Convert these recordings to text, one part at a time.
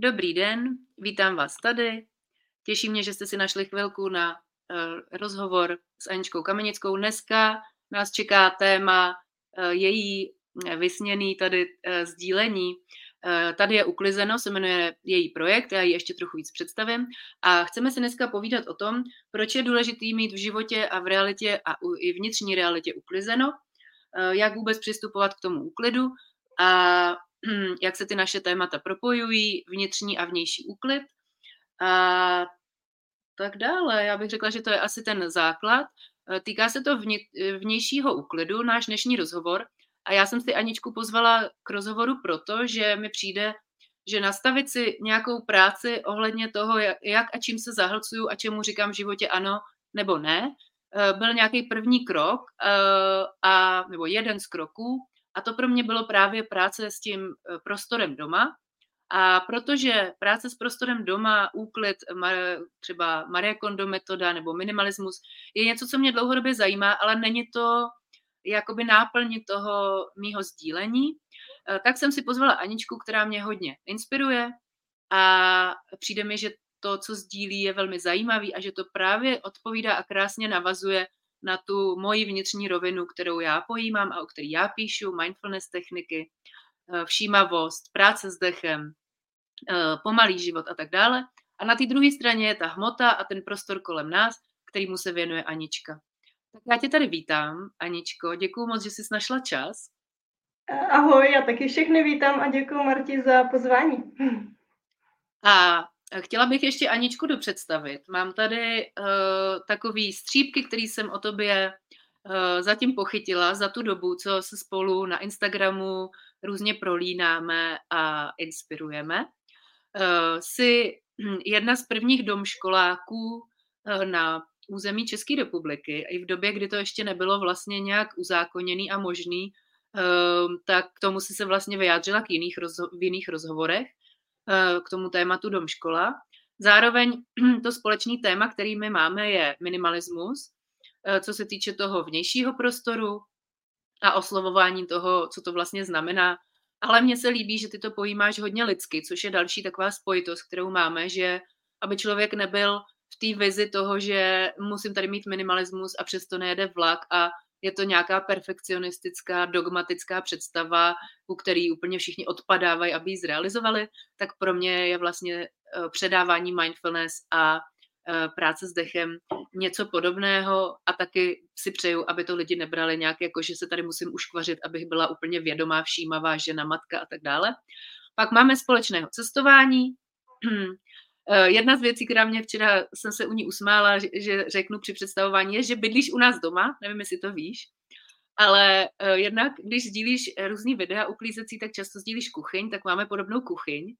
Dobrý den, vítám vás tady. Těší mě, že jste si našli chvilku na uh, rozhovor s Aničkou Kamenickou. Dneska nás čeká téma uh, její vysněný tady uh, sdílení. Tady je uklizeno, se jmenuje její projekt, já ji ještě trochu víc představím. A chceme si dneska povídat o tom, proč je důležitý mít v životě a v realitě a i vnitřní realitě uklizeno, jak vůbec přistupovat k tomu úklidu a jak se ty naše témata propojují, vnitřní a vnější úklid a tak dále. Já bych řekla, že to je asi ten základ. E, týká se to vnějšího úklidu, náš dnešní rozhovor. A já jsem si Aničku pozvala k rozhovoru proto, že mi přijde, že nastavit si nějakou práci ohledně toho, jak a čím se zahlcuju a čemu říkám v životě ano nebo ne, e, byl nějaký první krok, e, a, nebo jeden z kroků, a to pro mě bylo právě práce s tím eh, prostorem doma. A protože práce s prostorem doma, úklid, třeba Marie Kondo metoda nebo minimalismus, je něco, co mě dlouhodobě zajímá, ale není to jakoby náplň toho mýho sdílení, eh, tak jsem si pozvala Aničku, která mě hodně inspiruje a přijde mi, že to, co sdílí, je velmi zajímavý a že to právě odpovídá a krásně navazuje na tu moji vnitřní rovinu, kterou já pojímám a o který já píšu, mindfulness techniky, eh, všímavost, práce s dechem, eh, pomalý život a tak dále. A na té druhé straně je ta hmota a ten prostor kolem nás, kterýmu se věnuje Anička. Tak já tě tady vítám, Aničko, děkuji moc, že jsi našla čas. Ahoj, já taky všechny vítám a děkuji Marti za pozvání. A Chtěla bych ještě Aničku dopředstavit. Mám tady uh, takový střípky, který jsem o tobě uh, zatím pochytila za tu dobu, co se spolu na Instagramu různě prolínáme a inspirujeme. Uh, jsi jedna z prvních domškoláků uh, na území České republiky. I v době, kdy to ještě nebylo vlastně nějak uzákoněný a možný, tak k tomu si se vlastně vyjádřila k jiných rozho- v jiných rozhovorech. Eh, k tomu tématu domškola. Zároveň to společné téma, který my máme, je minimalismus, eh, co se týče toho vnějšího prostoru a oslovování toho, co to vlastně znamená. Ale mně se líbí, že ty to pojímáš hodně lidsky, což je další taková spojitost, kterou máme, že aby člověk nebyl v té vizi toho, že musím tady mít minimalismus a přesto nejede vlak a je to nějaká perfekcionistická, dogmatická představa, u který úplně všichni odpadávají, aby ji zrealizovali, tak pro mě je vlastně eh, předávání mindfulness a eh, práce s dechem něco podobného a taky si přeju, aby to lidi nebrali nějak jako, že se tady musím uškvařit, abych byla úplně vědomá, všímavá žena, matka a tak dále. Pak máme společného cestování, jedna z věcí, která mě včera, jsem se u ní usmála, že řeknu při představování, je, že bydlíš u nás doma, nevím, jestli to víš, ale uh, jednak, když sdílíš různý videa uklízecí, tak často sdílíš kuchyň, tak máme podobnou kuchyň.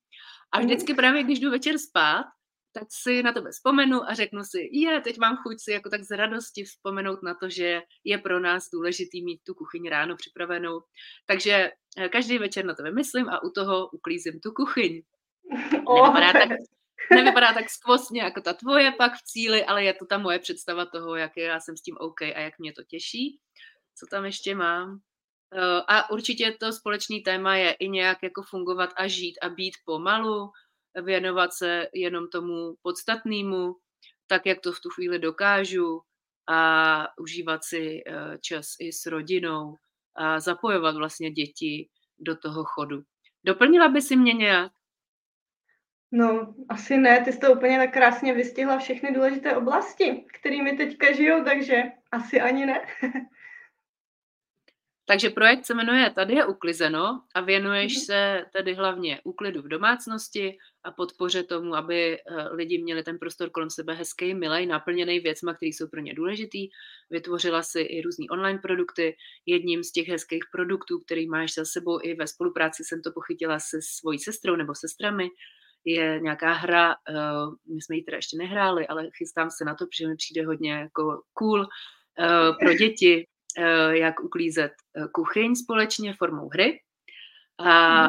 A vždycky právě, když jdu večer spát, tak si na tebe vzpomenu a řeknu si, je, teď mám chuť si jako tak z radosti vzpomenout na to, že je pro nás důležitý mít tu kuchyň ráno připravenou. Takže eh, každý večer na tebe myslím a u toho uklízím tu kuchyň. Oh, tak, nevypadá tak skvostně jako ta tvoje pak v cíli, ale je to ta moje představa toho, jak já jsem s tím OK a jak mě to těší. Co tam ještě mám? Eh, a určitě to společný téma je i nějak jako fungovat a žít a být pomalu, věnovat se jenom tomu podstatnému, tak, jak to v tu chvíli dokážu a užívat si eh, čas i s rodinou a zapojovat vlastně děti do toho chodu. Doplnila by si mě nějak? No, asi ne, ty jsi to úplně tak krásně vystihla všechny důležité oblasti, kterými teďka žijou, takže asi ani ne. Takže projekt se jmenuje Tady je uklizeno a věnuješ mm-hmm. se tedy hlavně úklidu v domácnosti a podpoře tomu, aby eh, lidi měli ten prostor kolem sebe hezký, milej, naplněný věcma, které jsou pro ně důležitý. Vytvořila si i různý online produkty. Jedním z těch hezkých produktů, který máš za sebou i ve spolupráci, jsem to pochytila se svojí sestrou nebo sestrami, je nějaká hra, uh, my jsme ji teda ještě nehráli, ale chystám se na to, protože mi přijde hodně jako cool uh, pro děti, uh, jak uklízet kuchyň společně formou hry. A,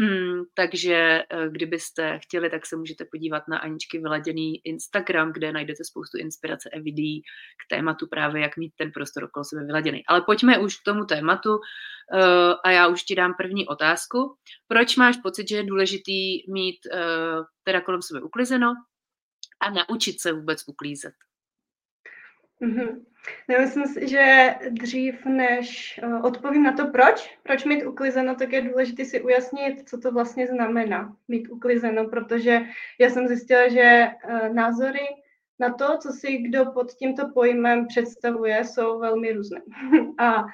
mm. takže eh, kdybyste chtěli, tak se můžete podívat na Aničky vyladěný Instagram, kde najdete spoustu inspirace a videí k tématu právě, jak mít ten prostor okolo sebe vyladěný. Ale pojďme už k tomu tématu eh, a já už ti dám první otázku. Proč máš pocit, že je důležitý mít eh, teda kolem sebe uklizeno a naučit se vůbec uklízet? Mm-hmm. Já myslím si, že dřív, než uh, odpovím na to, proč, proč mít uklizeno, tak je důležité si ujasnit, co to vlastně znamená mít uklizeno, protože já jsem zjistila, že uh, názory na to, co si kdo pod tímto pojmem představuje, jsou velmi různé. A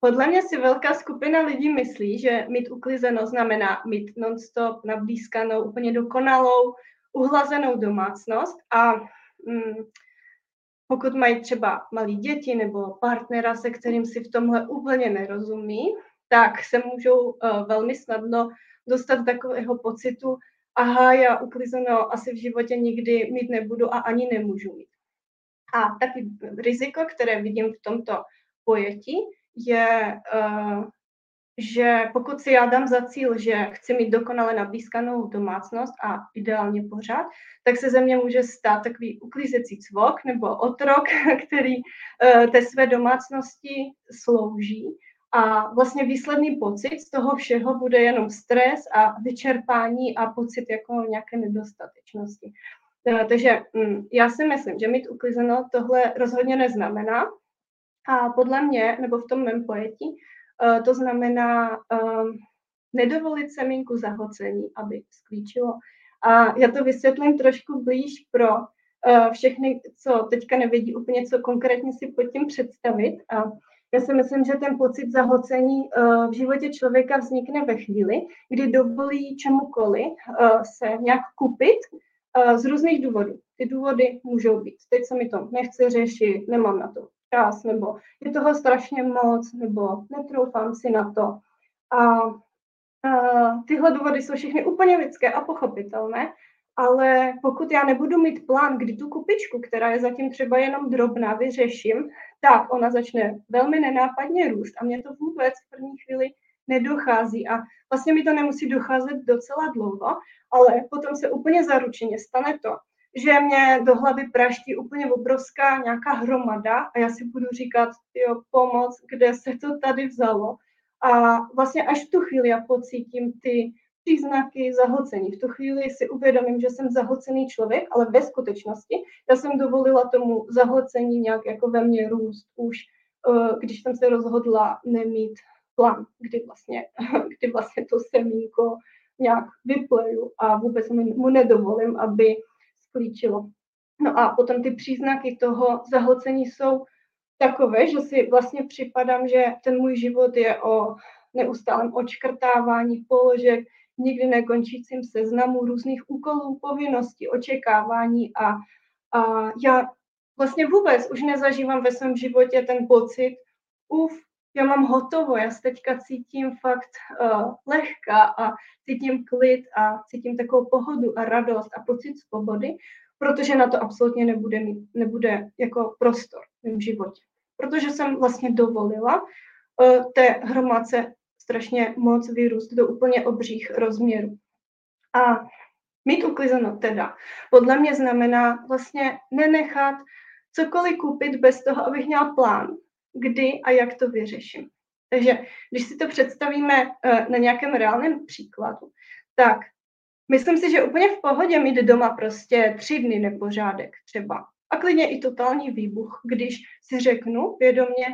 podle mě si velká skupina lidí myslí, že mít uklizeno znamená mít non-stop nablízkanou, úplně dokonalou, uhlazenou domácnost a mm, pokud mají třeba malí děti nebo partnera, se kterým si v tomhle úplně nerozumí, tak se můžou uh, velmi snadno dostat do takového pocitu, aha, já uklizeno asi v životě nikdy mít nebudu a ani nemůžu mít. A taky riziko, které vidím v tomto pojetí, je uh, že pokud si já dám za cíl, že chci mít dokonale nabískanou domácnost a ideálně pořád, tak se ze mě může stát takový uklízecí cvok nebo otrok, který uh, té své domácnosti slouží. A vlastně výsledný pocit z toho všeho bude jenom stres a vyčerpání a pocit jako nějaké nedostatečnosti. Uh, takže um, já si myslím, že mít uklizeno tohle rozhodně neznamená. A podle mě, nebo v tom mém pojetí, Eh, to znamená ehm, nedovolit semínku zahocení, aby sklíčilo. A já to vysvětlím trošku blíž pro eh, všechny, co teďka nevědí úplně, co konkrétně si pod tím představit. A já si myslím, že ten pocit zahocení eh, v životě člověka vznikne ve chvíli, kdy dovolí čemukoliv se nějak kupit z různých důvodů. Ty důvody můžou být, teď se mi to nechce řešit, nemám na to čas, nebo je toho strašně moc, nebo netroufám si na to. A, a tyhle důvody jsou všechny úplně lidské a pochopitelné, ale pokud já nebudu mít plán, kdy tu kupičku, která je zatím třeba jenom drobná, vyřeším, tak ona začne velmi nenápadně růst a mě to vůbec v první chvíli nedochází a vlastně mi to nemusí docházet docela dlouho, ale potom se úplně zaručeně stane to, že mě do hlavy praští úplně obrovská nějaká hromada a já si budu říkat, jo, pomoc, kde se to tady vzalo. A vlastně až v tu chvíli já pocítím ty příznaky zahocení. V tu chvíli si uvědomím, že jsem zahocený člověk, ale ve skutečnosti já jsem dovolila tomu zahocení nějak jako ve mně růst už, eh, když jsem se rozhodla nemít plán, kdy vlastně, kdy vlastně to semínko nějak vypleju a vůbec mu nedovolím, aby sklíčilo. No a potom ty příznaky toho zahlcení jsou takové, že si vlastně připadám, že ten můj život je o neustálém očkrtávání položek, nikdy nekončícím seznamu různých úkolů, povinností, očekávání a, a já vlastně vůbec už nezažívám ve svém životě ten pocit, uf, já mám hotovo, já se teďka cítím fakt uh, lehká a cítím klid a cítím takovou pohodu a radost a pocit svobody, protože na to absolutně nebude, mít, nebude jako prostor v mém životě. Protože jsem vlastně dovolila uh, té hromadce strašně moc vyrůst do úplně obřích rozměrů. A mít uklizeno teda podle mě znamená vlastně nenechat cokoliv koupit bez toho, abych měla plán, kdy a jak to vyřeším. Takže když si to představíme eh, na nějakém reálném příkladu, tak myslím si, že úplně v pohodě mít doma prostě tři dny nepořádek třeba. A klidně i totální výbuch, když si řeknu vědomě,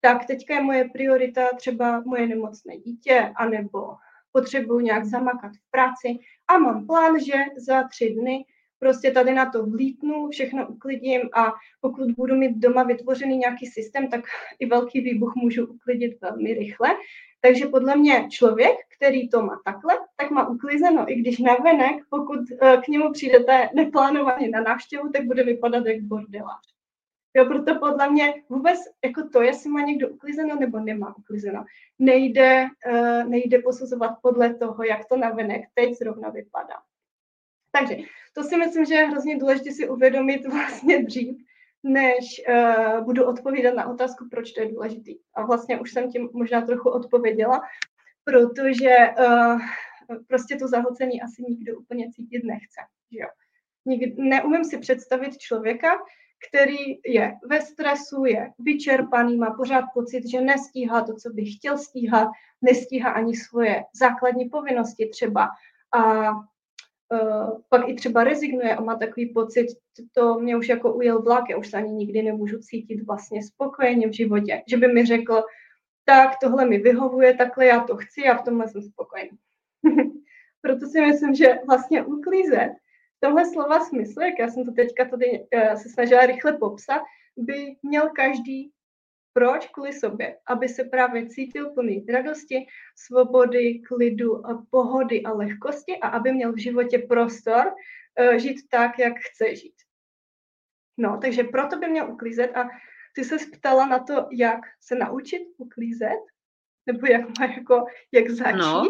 tak teďka je moje priorita třeba moje nemocné dítě, anebo potřebuji nějak zamakat v práci a mám plán, že za tři dny prostě tady na to vlítnu, všechno uklidím a pokud budu mít doma vytvořený nějaký systém, tak i velký výbuch můžu uklidit velmi rychle. Takže podle mě člověk, který to má takhle, tak má uklizeno, i když navenek, pokud eh, k němu přijdete neplánovaně na návštěvu, tak bude vypadat jak bordelář. Jo, proto podle mě vůbec jako to, jestli má někdo uklizeno nebo nemá uklizeno, nejde, uh, nejde posuzovat podle toho, jak to navenek teď zrovna vypadá. Takže to si myslím, že je hrozně důležité si uvědomit vlastně dřív, než uh, budu odpovídat na otázku, proč to je důležitý. A vlastně už jsem tím možná trochu odpověděla, protože uh, prostě to zahlcení asi nikdo úplně cítit nechce. Že jo? neumím si představit člověka, který je ve stresu, je vyčerpaný, má pořád pocit, že nestíhá to, co by chtěl stíhat, nestíhá ani svoje základní povinnosti třeba a uh, pak i třeba rezignuje a má takový pocit, to mě už jako ujel vlak, já už se ani nikdy nemůžu cítit vlastně spokojeně v životě, že by mi řekl, tak tohle mi vyhovuje, takhle já to chci a v tomhle jsem spokojený. Proto si myslím, že vlastně uklízet tomhle slova smysl, jak já jsem to teďka tady uh, se snažila rychle popsat, by měl každý proč? Kvůli sobě, aby se právě cítil plný radosti, svobody, klidu, a pohody a lehkosti a aby měl v životě prostor uh, žít tak, jak chce žít. No, takže proto by měl uklízet a ty se ptala na to, jak se naučit uklízet, nebo jak má jako, jak začít. No,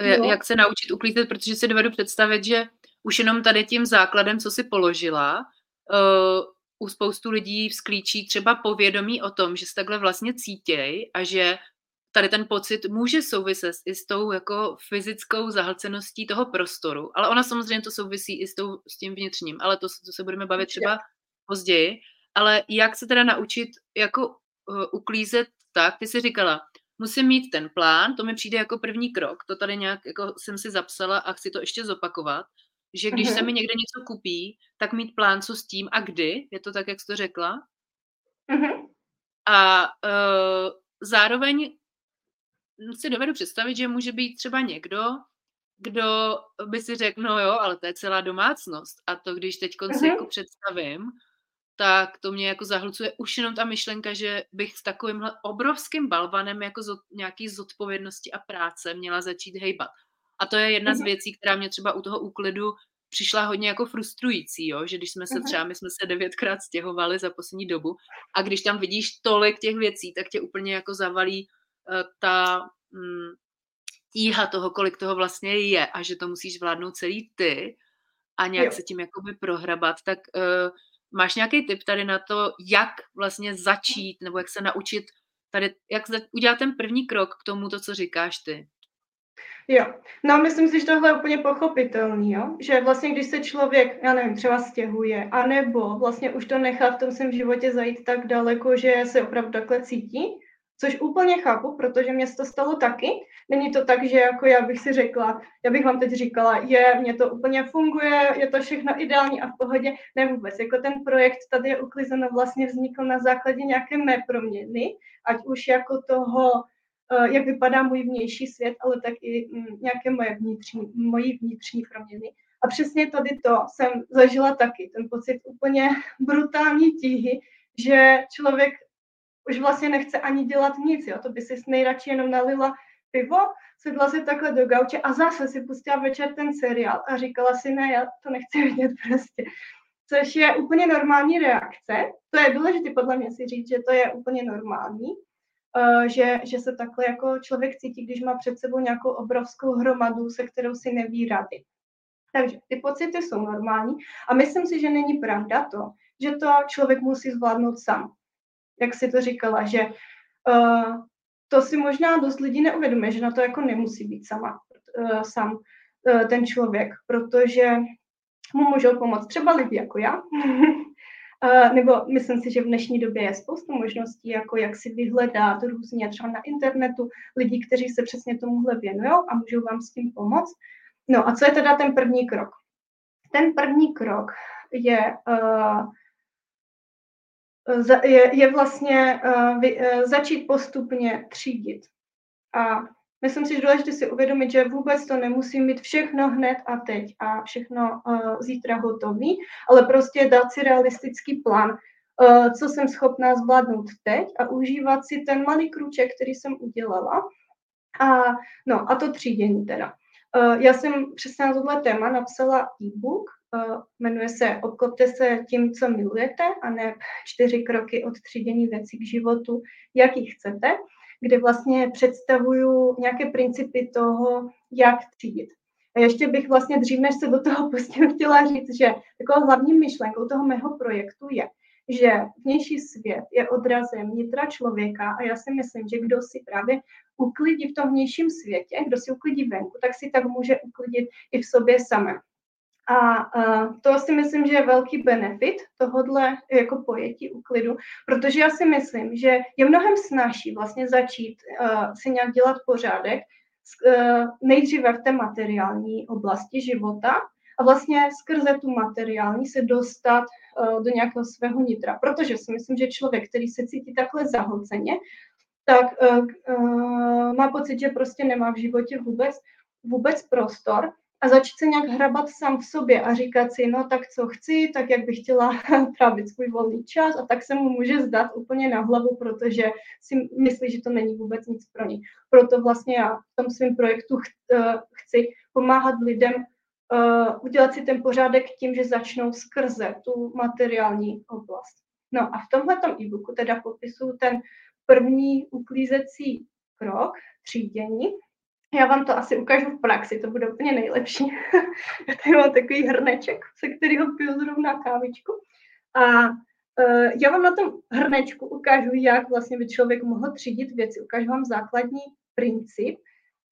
jak, no. jak se naučit uklízet, protože si dovedu představit, že už jenom tady tím základem, co si položila, uh, u spoustu lidí vzklíčí třeba povědomí o tom, že se takhle vlastně cítěj a že tady ten pocit může souviset i s tou jako fyzickou zahlceností toho prostoru, ale ona samozřejmě to souvisí i s, tou, s tím vnitřním, ale to, to se budeme bavit třeba později. Ale jak se teda naučit jako uh, uklízet tak, ty jsi říkala, musím mít ten plán, to mi přijde jako první krok, to tady nějak jako jsem si zapsala a chci to ještě zopakovat, že když uh-huh. se mi někde něco kupí, tak mít plán, co s tím a kdy, je to tak, jak jsi to řekla. Uh-huh. A uh, zároveň si dovedu představit, že může být třeba někdo, kdo by si řekl, no jo, ale to je celá domácnost. A to, když teď uh-huh. si jako představím, tak to mě jako zahlcuje už jenom ta myšlenka, že bych s takovýmhle obrovským balvanem jako zod, nějaký zodpovědnosti a práce měla začít hejbat. A to je jedna z mhm. věcí, která mě třeba u toho úklidu přišla hodně jako frustrující, jo? že když jsme se mhm. třeba, my jsme se devětkrát stěhovali za poslední dobu a když tam vidíš tolik těch věcí, tak tě úplně jako zavalí uh, ta mm, tíha toho, kolik toho vlastně je a že to musíš vládnout celý ty a nějak jo. se tím jakoby prohrabat, tak uh, máš nějaký tip tady na to, jak vlastně začít nebo jak se naučit tady, jak udělat ten první krok k tomu, to, co říkáš ty? Jo, no myslím si, že tohle je úplně pochopitelný, jo? že vlastně když se člověk, já nevím, třeba stěhuje, anebo vlastně už to nechá v tom svém životě zajít tak daleko, že se opravdu takhle cítí, což úplně chápu, protože mě se to stalo taky. Není to tak, že jako já bych si řekla, já bych vám teď říkala, je, mě to úplně funguje, je to všechno ideální a v pohodě. Ne vůbec, jako ten projekt tady je uklizeno, vlastně vznikl na základě nějaké mé proměny, ať už jako toho, jak vypadá můj vnější svět, ale tak i mm, nějaké moje vnitřní, moji vnitřní proměny. A přesně tady to jsem zažila taky, ten pocit úplně brutální tíhy, že člověk už vlastně nechce ani dělat nic, jo? to by si nejradši jenom nalila pivo, sedla si takhle do gauče a zase si pustila večer ten seriál a říkala si, ne, já to nechci vidět prostě. Což je úplně normální reakce. To je důležité podle mě si říct, že to je úplně normální. Eh, že, že se takhle jako člověk cítí, když má před sebou nějakou obrovskou hromadu, se kterou si neví rady. Takže ty pocity jsou normální a myslím si, že není pravda to, že to člověk musí zvládnout sám. Jak si to říkala, že uh, to si možná dost lidí neuvědomuje, že na to jako nemusí být sama, uh, sám uh, ten člověk, protože mu můžou pomoct třeba lidi jako já, nebo myslím si, že v dnešní době je spoustu možností, jako jak si vyhledat různě třeba na internetu lidí, kteří se přesně tomuhle věnují a můžou vám s tím pomoct. No a co je teda ten první krok? Ten první krok je, uh, je, je vlastně vy, uh, začít postupně třídit. A Myslím si, že důležité si uvědomit, že vůbec to nemusí mít všechno hned a teď a všechno uh, zítra hotový, ale prostě dát si realistický plán, uh, co jsem schopná zvládnout teď a užívat si ten malý krůček, který jsem udělala. A, no, a to třídění teda. Uh, já jsem přesně na tohle téma napsala e-book, uh, jmenuje se Obklopte se tím, co milujete, a ne čtyři kroky od třídění věcí k životu, jaký chcete kde vlastně představuju nějaké principy toho, jak třídit. A ještě bych vlastně dřív, než se do toho pustím, chtěla říct, že takovou hlavní myšlenkou toho mého projektu je, že vnější svět je odrazem nitra člověka a já si myslím, že kdo si právě uklidí v tom vnějším světě, kdo si uklidí venku, tak si tak může uklidit i v sobě samé. A, a to si myslím, že je velký benefit tohodle jako pojetí úklidu, protože já si myslím, že je mnohem snažší vlastně začít uh, si nějak dělat pořádek uh, nejdříve v té materiální oblasti života a vlastně skrze tu materiální se dostat uh, do nějakého svého nitra. Protože si myslím, že člověk, který se cítí takhle zahlceně, tak uh, uh, má pocit, že prostě nemá v životě vůbec, vůbec prostor a začít se nějak hrabat sám v sobě a říkat si, no tak co chci, tak jak bych chtěla trávit svůj volný čas a tak se mu může zdat úplně na hlavu, protože si myslí, že to není vůbec nic pro ní. Proto vlastně já v tom svém projektu eh, chci pomáhat lidem uh, udělat si ten pořádek tím, že začnou skrze tu materiální oblast. No a v tomhle e-booku teda popisuju ten první uklízecí krok, třídění, já vám to asi ukážu v praxi, to bude úplně nejlepší. Já tady mám takový hrneček, se kterého piju zrovna kávičku. A uh, já vám na tom hrnečku ukážu, jak vlastně by člověk mohl třídit věci. Ukážu vám základní princip.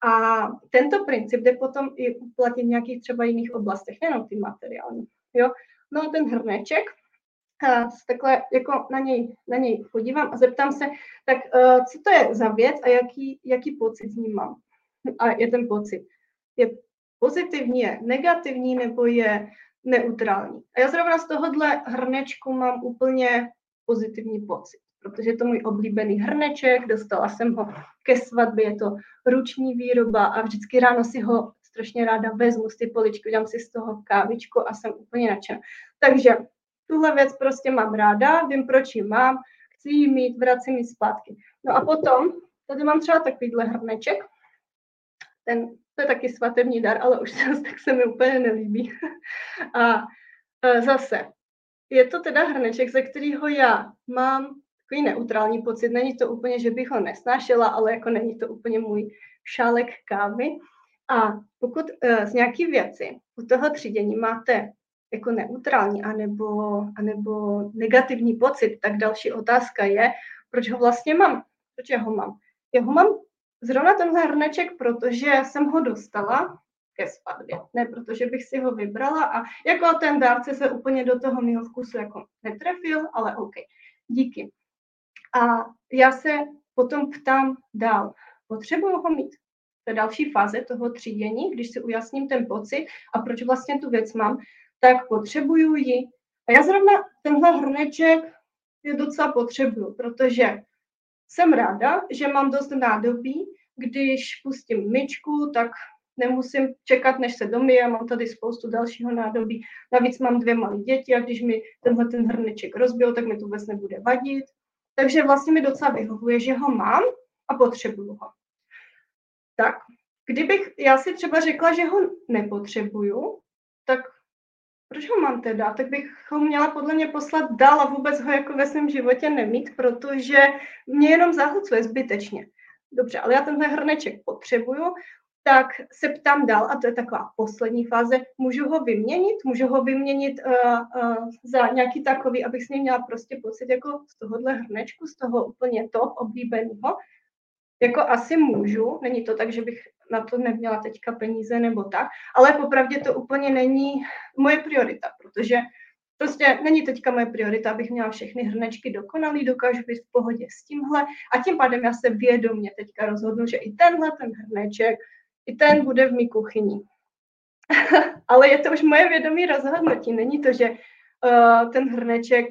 A tento princip jde potom i uplatnit v nějakých třeba jiných oblastech, nejenom ty materiální. Jo? No a ten hrneček, a takhle jako na něj, na něj podívám a zeptám se, tak uh, co to je za věc a jaký, jaký pocit s ním mám a je ten pocit. Je pozitivní, je negativní nebo je neutrální. A já zrovna z tohohle hrnečku mám úplně pozitivní pocit, protože je to můj oblíbený hrneček, dostala jsem ho ke svatbě, je to ruční výroba a vždycky ráno si ho strašně ráda vezmu z ty poličky, dám si z toho kávičku a jsem úplně nadšená. Takže tuhle věc prostě mám ráda, vím, proč ji mám, chci ji mít, vracím ji zpátky. No a potom, tady mám třeba takovýhle hrneček, ten, to je taky svatební dar, ale už tak se mi úplně nelíbí. A zase, je to teda hrneček, ze kterého já mám takový neutrální pocit. Není to úplně, že bych ho nesnášela, ale jako není to úplně můj šálek kávy. A pokud uh, z nějaký věci u toho třídění máte jako neutrální anebo, anebo negativní pocit, tak další otázka je, proč ho vlastně mám? Proč já ho mám? Já ho mám Zrovna tenhle hrneček, protože jsem ho dostala ke svatbě. Ne protože bych si ho vybrala a jako ten dárce se úplně do toho mého vkusu jako netrefil, ale OK. Díky. A já se potom ptám dál. Potřebuju ho mít? To je další fáze toho třídění, když si ujasním ten pocit a proč vlastně tu věc mám, tak potřebuju ji. A já zrovna tenhle hrneček je docela potřebuju, protože jsem ráda, že mám dost nádobí, když pustím myčku, tak nemusím čekat, než se domije, mám tady spoustu dalšího nádobí. Navíc mám dvě malé děti a když mi tenhle ten hrneček rozbil, tak mi to vůbec nebude vadit. Takže vlastně mi docela vyhovuje, že ho mám a potřebuju ho. Tak, kdybych já si třeba řekla, že ho nepotřebuju, tak proč ho mám teda? Tak bych ho měla podle mě poslat dál a vůbec ho jako ve svém životě nemít, protože mě jenom zahlcuje zbytečně. Dobře, ale já tenhle hrneček potřebuju, tak se ptám dál, a to je taková poslední fáze, můžu ho vyměnit, můžu ho vyměnit uh, uh, za nějaký takový, abych s ním měla prostě pocit jako z tohohle hrnečku, z toho úplně top oblíbeného. Jako asi můžu, není to tak, že bych na to neměla teďka peníze nebo tak, ale popravdě to úplně není moje priorita, protože Prostě není teďka moje priorita, abych měla všechny hrnečky dokonalý, dokážu být v pohodě s tímhle a tím pádem já se vědomě teďka rozhodnu, že i tenhle ten hrneček, i ten bude v mý kuchyni. Ale je to už moje vědomí rozhodnutí, není to, že uh, ten hrneček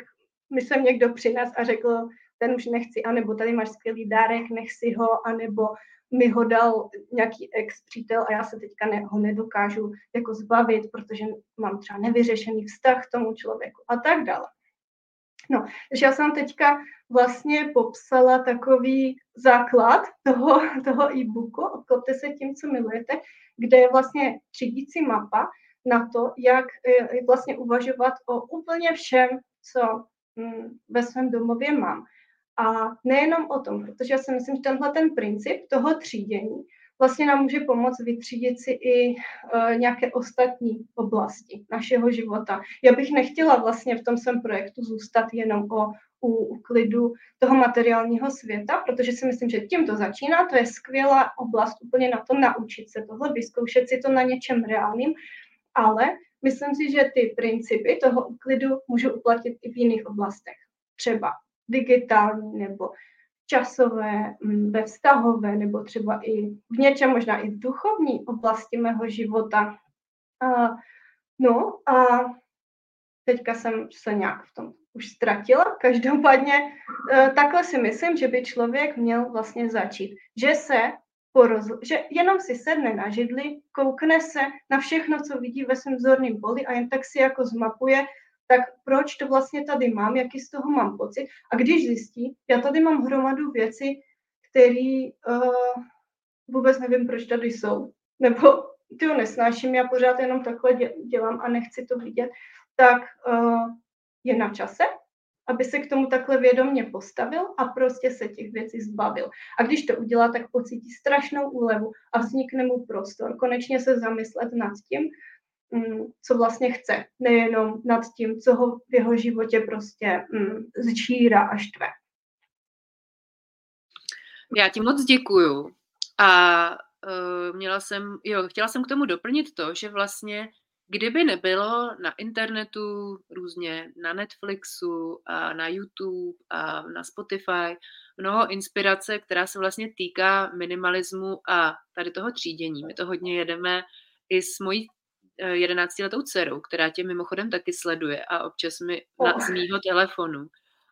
mi sem někdo přines a řekl, ten už nechci, anebo tady máš skvělý dárek, nech si ho, anebo mi ho dal nějaký ex-přítel a já se teďka ne, ho nedokážu jako zbavit, protože mám třeba nevyřešený vztah k tomu člověku a tak dále. No, takže já jsem teďka vlastně popsala takový základ toho, toho e-booku, obklopte se tím, co milujete, kde je vlastně třídící mapa na to, jak eh, vlastně uvažovat o úplně všem, co hm, ve svém domově mám. A nejenom o tom, protože já si myslím, že tenhle ten princip toho třídění vlastně nám může pomoct vytřídit si i uh, nějaké ostatní oblasti našeho života. Já bych nechtěla vlastně v tom svém projektu zůstat jenom o u, u klidu toho materiálního světa, protože si myslím, že tím to začíná, to je skvělá oblast úplně na to naučit se tohle, vyzkoušet si to na něčem reálným, ale myslím si, že ty principy toho uklidu můžu uplatit i v jiných oblastech. Třeba digitální nebo časové, mm, ve vztahové nebo třeba i v něčem, možná i v duchovní oblasti mého života. A, no a teďka jsem se nějak v tom už ztratila. Každopádně e, takhle si myslím, že by člověk měl vlastně začít. Že se porozl- že jenom si sedne na židli, koukne se na všechno, co vidí ve svém zorném poli a jen tak si jako zmapuje, tak proč to vlastně tady mám, jaký z toho mám pocit. A když zjistí, já tady mám hromadu věcí, které uh, vůbec nevím, proč tady jsou, nebo ty ho nesnáším, já pořád jenom takhle dělám a nechci to vidět, tak uh, je na čase, aby se k tomu takhle vědomně postavil a prostě se těch věcí zbavil. A když to udělá, tak pocítí strašnou úlevu a vznikne mu prostor konečně se zamyslet nad tím, co vlastně chce, nejenom nad tím, co ho v jeho životě prostě mm, zčírá a štve. Já ti moc děkuju. A uh, měla jsem, jo, chtěla jsem k tomu doplnit to, že vlastně Kdyby nebylo na internetu, různě na Netflixu a na YouTube a na Spotify mnoho inspirace, která se vlastně týká minimalismu a tady toho třídění. My to hodně jedeme i s mojí 11-letou eh, dcerou, která tě mimochodem taky sleduje a občas mi na, z mýho telefonu.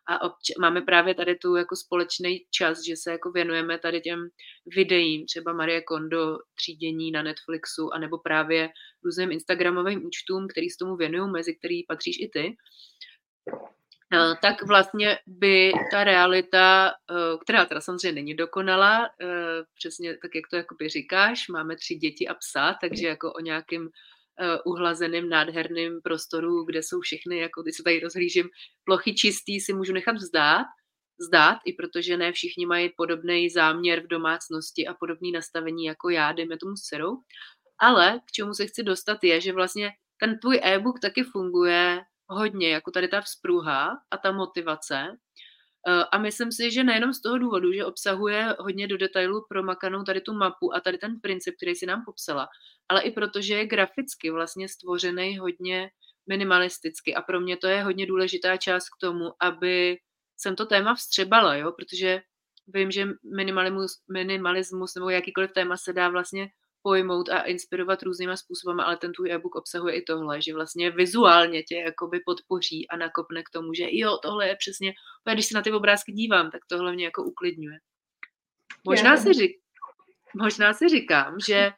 A obč- máme právě tady tu jako společný čas, že se jako věnujeme tady těm videím, třeba Marie Kondo třídění na Netflixu, anebo právě různým Instagramovým účtům, který s tomu věnují, mezi který patříš i ty, eh, tak vlastně by ta realita, eh, která teda samozřejmě není dokonalá, eh, přesně tak, jak to jakoby říkáš, máme tři děti a psa, takže jako o nějakým uh, uhlazeným, nádherným prostoru, kde jsou všechny, jako když se tady rozhlížím, plochy čistý, si můžu nechat vzdát, zdát, i protože ne všichni mají podobný záměr v domácnosti a podobný nastavení jako já, dejme tomu s dcerou. Ale k čemu se chci dostat je, že vlastně ten tvůj e-book taky funguje hodně, jako tady ta vzpruha a ta motivace. Eh, a myslím si, že nejenom z toho důvodu, že obsahuje hodně do detailu promakanou tady tu mapu a tady ten princip, který si nám popsala, ale i protože je graficky vlastně stvořený hodně minimalisticky. A pro mě to je hodně důležitá část k tomu, aby jsem to téma vstřebala, jo, protože vím, že minimalismus, minimalismus nebo jakýkoliv téma se dá vlastně pojmout a inspirovat různýma způsoby, ale ten tvůj e-book obsahuje i tohle, že vlastně vizuálně tě jakoby podpoří a nakopne k tomu, že jo, tohle je přesně, když se na ty obrázky dívám, tak tohle mě jako uklidňuje. Možná si, řík, možná si říkám, že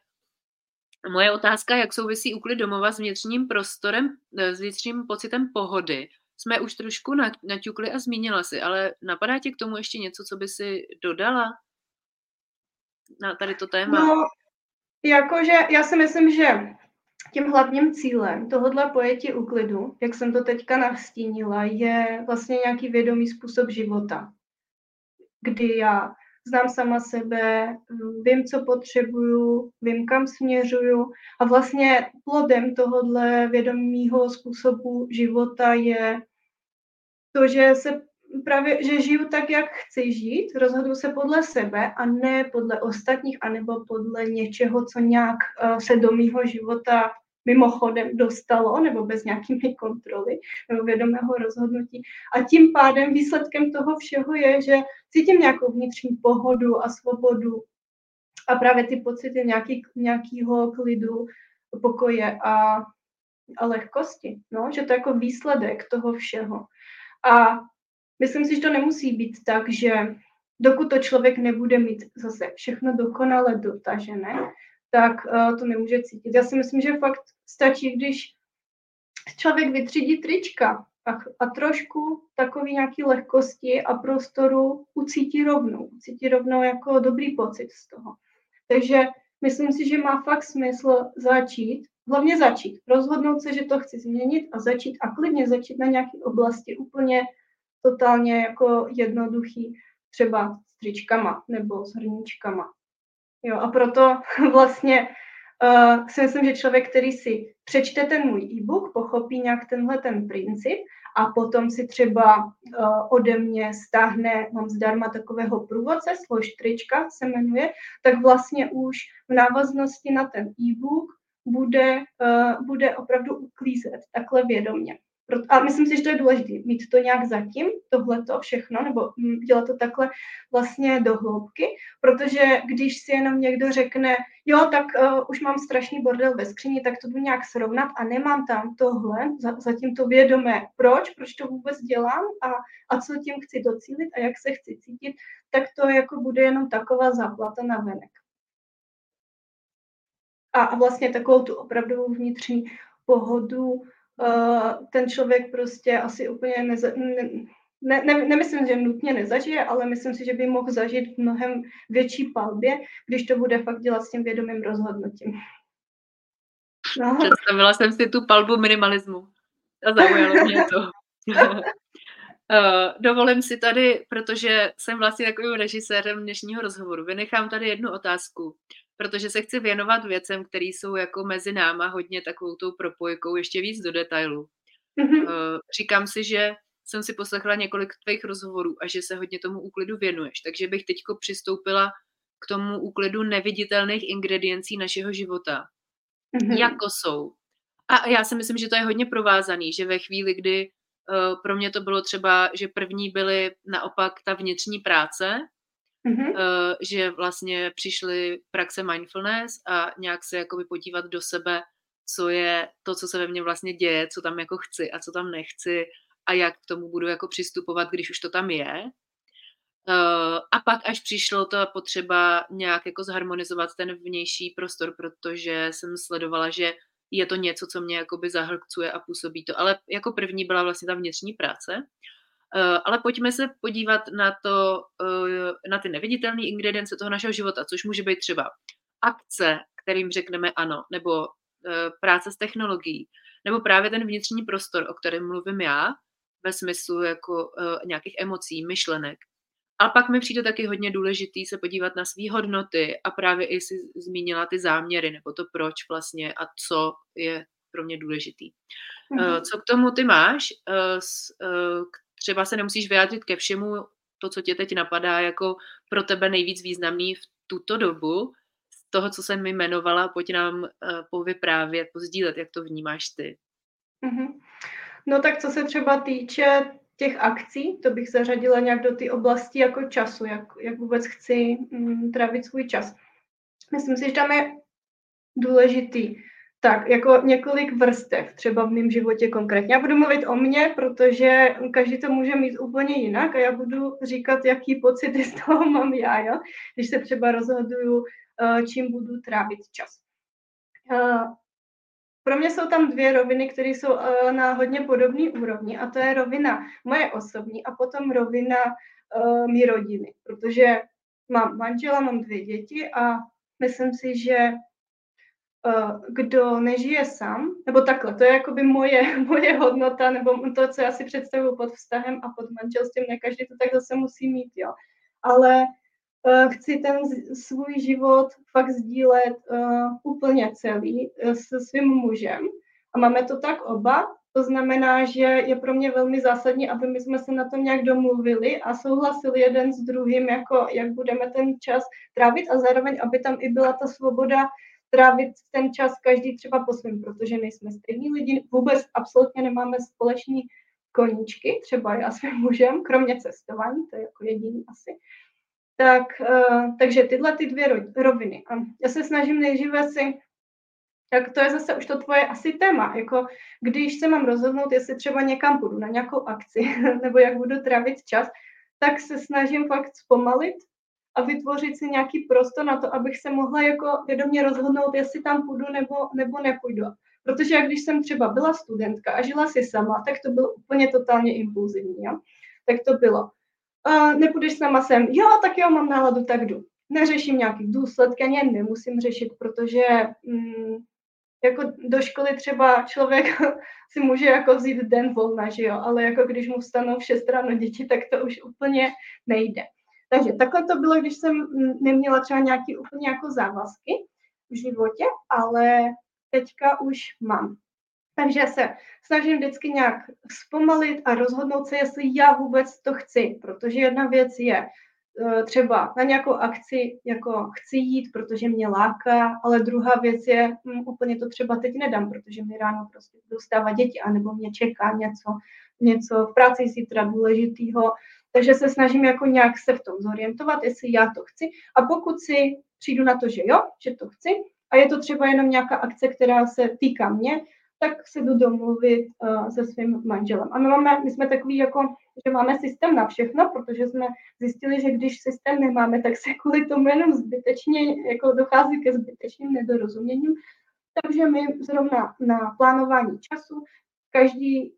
Moje otázka, jak souvisí úklid domova s vnitřním prostorem, eh, s vnitřním pocitem pohody, jsme už trošku naťukli a zmínila si, ale napadá tě k tomu ještě něco, co by si dodala na tady to téma? No, jakože já si myslím, že tím hlavním cílem tohohle pojetí úklidu, jak jsem to teďka nastínila, je vlastně nějaký vědomý způsob života, kdy já znám sama sebe, vím, co potřebuju, vím, kam směřuju a vlastně plodem tohohle vědomého způsobu života je to, že se právě, že žiju tak, jak chci žít, rozhoduju se podle sebe a ne podle ostatních, anebo podle něčeho, co nějak uh, se do mýho života mimochodem dostalo nebo bez nějakými kontroly nebo vědomého rozhodnutí. A tím pádem výsledkem toho všeho je, že cítím nějakou vnitřní pohodu a svobodu a právě ty pocity nějaký, nějakého klidu, pokoje a, a lehkosti. No? Že to je jako výsledek toho všeho. A myslím si, že to nemusí být tak, že dokud to člověk nebude mít zase všechno dokonale dotažené, tak uh, to nemůže cítit. Já si myslím, že fakt stačí, když člověk vytřídí trička a, a trošku takový nějaký lehkosti a prostoru ucítí rovnou. Ucítí rovnou jako dobrý pocit z toho. Takže myslím si, že má fakt smysl začít, hlavně začít, rozhodnout se, že to chci změnit a začít a klidně začít na nějaké oblasti úplně totálně jako jednoduchý, třeba s tričkama nebo s hrníčkama Jo, a proto vlastně uh, si myslím, že člověk, který si přečte ten můj e-book, pochopí nějak tenhle ten princip a potom si třeba uh, ode mě stáhne, mám zdarma takového průvodce, trička se jmenuje, tak vlastně už v návaznosti na ten e-book bude, uh, bude opravdu uklízet takhle vědomě. A myslím si, že to je důležité, mít to nějak zatím, tohleto všechno, nebo mm, dělat to takhle vlastně do hloubky, protože když si jenom někdo řekne, jo, tak uh, už mám strašný bordel ve skříni, tak to budu nějak srovnat a nemám tam tohle, za, zatím to vědomé, proč, proč to vůbec dělám a, a co tím chci docílit a jak se chci cítit, tak to jako bude jenom taková záplata na venek. A, a vlastně takovou tu opravdovou vnitřní pohodu ten člověk prostě asi úplně neza, ne, ne, ne, nemyslím, že nutně nezažije, ale myslím si, že by mohl zažít v mnohem větší palbě, když to bude fakt dělat s tím vědomým rozhodnutím. No. Představila jsem si tu palbu minimalismu a zaujalo mě to. Uh, dovolím si tady, protože jsem vlastně takovým režisérem dnešního rozhovoru, vynechám tady jednu otázku protože se chci věnovat věcem, které jsou jako mezi náma hodně takovou tou propojkou ještě víc do detailu. Mm-hmm. Říkám si, že jsem si poslechla několik tvých rozhovorů a že se hodně tomu úklidu věnuješ, takže bych teďko přistoupila k tomu úklidu neviditelných ingrediencí našeho života. Mm-hmm. Jako jsou. A já si myslím, že to je hodně provázaný, že ve chvíli, kdy uh, pro mě to bylo třeba, že první byly naopak ta vnitřní práce, mm-hmm. uh, že vlastně přišly praxe mindfulness a nějak se jakoby podívat do sebe, co je to, co se ve mně vlastně děje, co tam jako chci a co tam nechci a jak k tomu budu jako přistupovat, když už to tam je. Uh, a pak až přišlo to potřeba nějak jako zharmonizovat ten vnější prostor, protože jsem sledovala, že je to něco, co mě jakoby zahlcuje a působí to. Ale jako první byla vlastně ta vnitřní práce. Eh, ale pojďme se podívat na to, eh, na ty neviditelné ingredience toho našeho života, což může být třeba akce, kterým řekneme ano, nebo eh, práce s technologií, nebo právě ten vnitřní prostor, o kterém mluvím já, ve smyslu jako nějakých emocí, myšlenek. A pak mi přijde taky hodně důležitý se podívat na své hodnoty a právě i si zmínila ty záměry, nebo to proč vlastně a co je pro mě důležitý. Mm-hmm. Co k tomu ty máš k třeba se nemusíš vyjádřit ke všemu, to, co tě teď napadá jako pro tebe nejvíc významný v tuto dobu, z toho, co jsem jmenovala, pojď nám uh, povyprávět, pozdílet, jak to vnímáš ty. Mm-hmm. No tak co se třeba týče těch akcí, to bych zařadila nějak do té oblasti jako času, jak, jak vůbec chci mm, trávit svůj čas. Myslím si, že tam je důležitý tak, jako několik vrstev, třeba v mém životě konkrétně. Já budu mluvit o mně, protože každý to může mít úplně jinak a já budu říkat, jaký pocity z toho mám já, jo? když se třeba rozhoduju, eh, čím budu trávit čas. Eh, pro mě jsou tam dvě roviny, které jsou eh, na hodně podobné úrovni a to je rovina moje osobní a potom rovina mý rodiny, protože mám manžela, mám dvě děti a myslím si, že kdo nežije sám, nebo takhle, to je jakoby moje, moje hodnota, nebo to, co já si představuji pod vztahem a pod manželstvím, ne každý to tak zase musí mít, jo. Ale uh, chci ten svůj život fakt sdílet uh, úplně celý uh, se svým mužem a máme to tak oba, to znamená, že je pro mě velmi zásadní, aby my jsme se na tom nějak domluvili a souhlasili jeden s druhým, jako jak budeme ten čas trávit a zároveň, aby tam i byla ta svoboda trávit ten čas každý třeba po svém, protože nejsme stejní lidi, vůbec absolutně nemáme společní koníčky, třeba já s mým mužem, kromě cestování, to je jako jediný asi. Tak, uh, takže tyhle ty dvě roviny. A já se snažím nejdříve si, tak to je zase už to tvoje asi téma, jako když se mám rozhodnout, jestli třeba někam půjdu na nějakou akci, nebo jak budu trávit čas, tak se snažím fakt zpomalit, a vytvořit si nějaký prostor na to, abych se mohla jako vědomě rozhodnout, jestli tam půjdu nebo, nebo nepůjdu. Protože jak když jsem třeba byla studentka a žila si sama, tak to bylo úplně totálně impulzivní. Jo? Tak to bylo. Uh, nepůjdeš sama sem, jo, tak jo, mám náladu, tak jdu. Neřeším nějaký důsledky, ani nemusím řešit, protože mm, jako do školy třeba člověk si může jako vzít den volna, že jo, ale jako když mu vstanou v 6 ráno děti, tak to už úplně nejde. Takže takhle to bylo, když jsem neměla třeba nějaký úplně jako závazky v životě, ale teďka už mám. Takže se snažím vždycky nějak zpomalit a rozhodnout se, jestli já vůbec to chci, protože jedna věc je e, třeba na nějakou akci jako chci jít, protože mě láká, ale druhá věc je, hm, úplně to třeba teď nedám, protože mi ráno prostě budou stávat děti, anebo mě čeká něco, něco v práci zítra důležitého, takže se snažím jako nějak se v tom zorientovat, jestli já to chci a pokud si přijdu na to, že jo, že to chci a je to třeba jenom nějaká akce, která se týká mě, tak se jdu domluvit uh, se svým manželem. A my, máme, my jsme takový jako, že máme systém na všechno, protože jsme zjistili, že když systém nemáme, tak se kvůli tomu jenom zbytečně, jako dochází ke zbytečným nedorozuměním. Takže my zrovna na plánování času každý,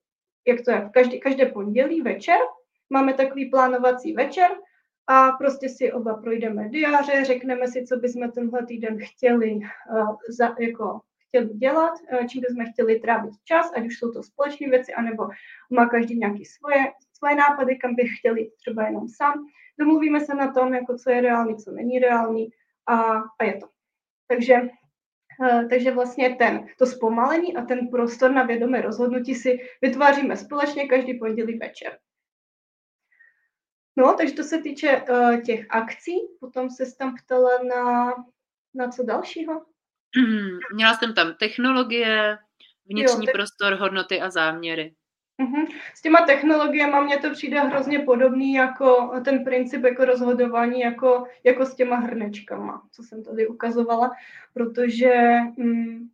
jak to je, každý, každé pondělí večer máme takový plánovací večer a prostě si oba projdeme diáře, řekneme si, co bychom tenhle týden chtěli uh, za, jako chtěli dělat, uh, čím bychom chtěli trávit čas, ať už jsou to společné věci, anebo má každý nějaké svoje, svoje nápady, kam bych chtěli třeba jenom sám. Domluvíme se na tom, jako co je reálný, co není reálný a, a je to. Takže Uh, takže vlastně ten, to zpomalení a ten prostor na vědomé rozhodnutí si vytváříme společně každý pondělí večer. No, takže to se týče uh, těch akcí. Potom se tam ptala na, na co dalšího? Mm, měla jsem tam technologie, vnitřní jo, te- prostor, hodnoty a záměry. Uh-huh. S těma technologiemi mně to přijde hrozně podobný jako ten princip jako rozhodování, jako, jako s těma hrnečkama, co jsem tady ukazovala, protože mm,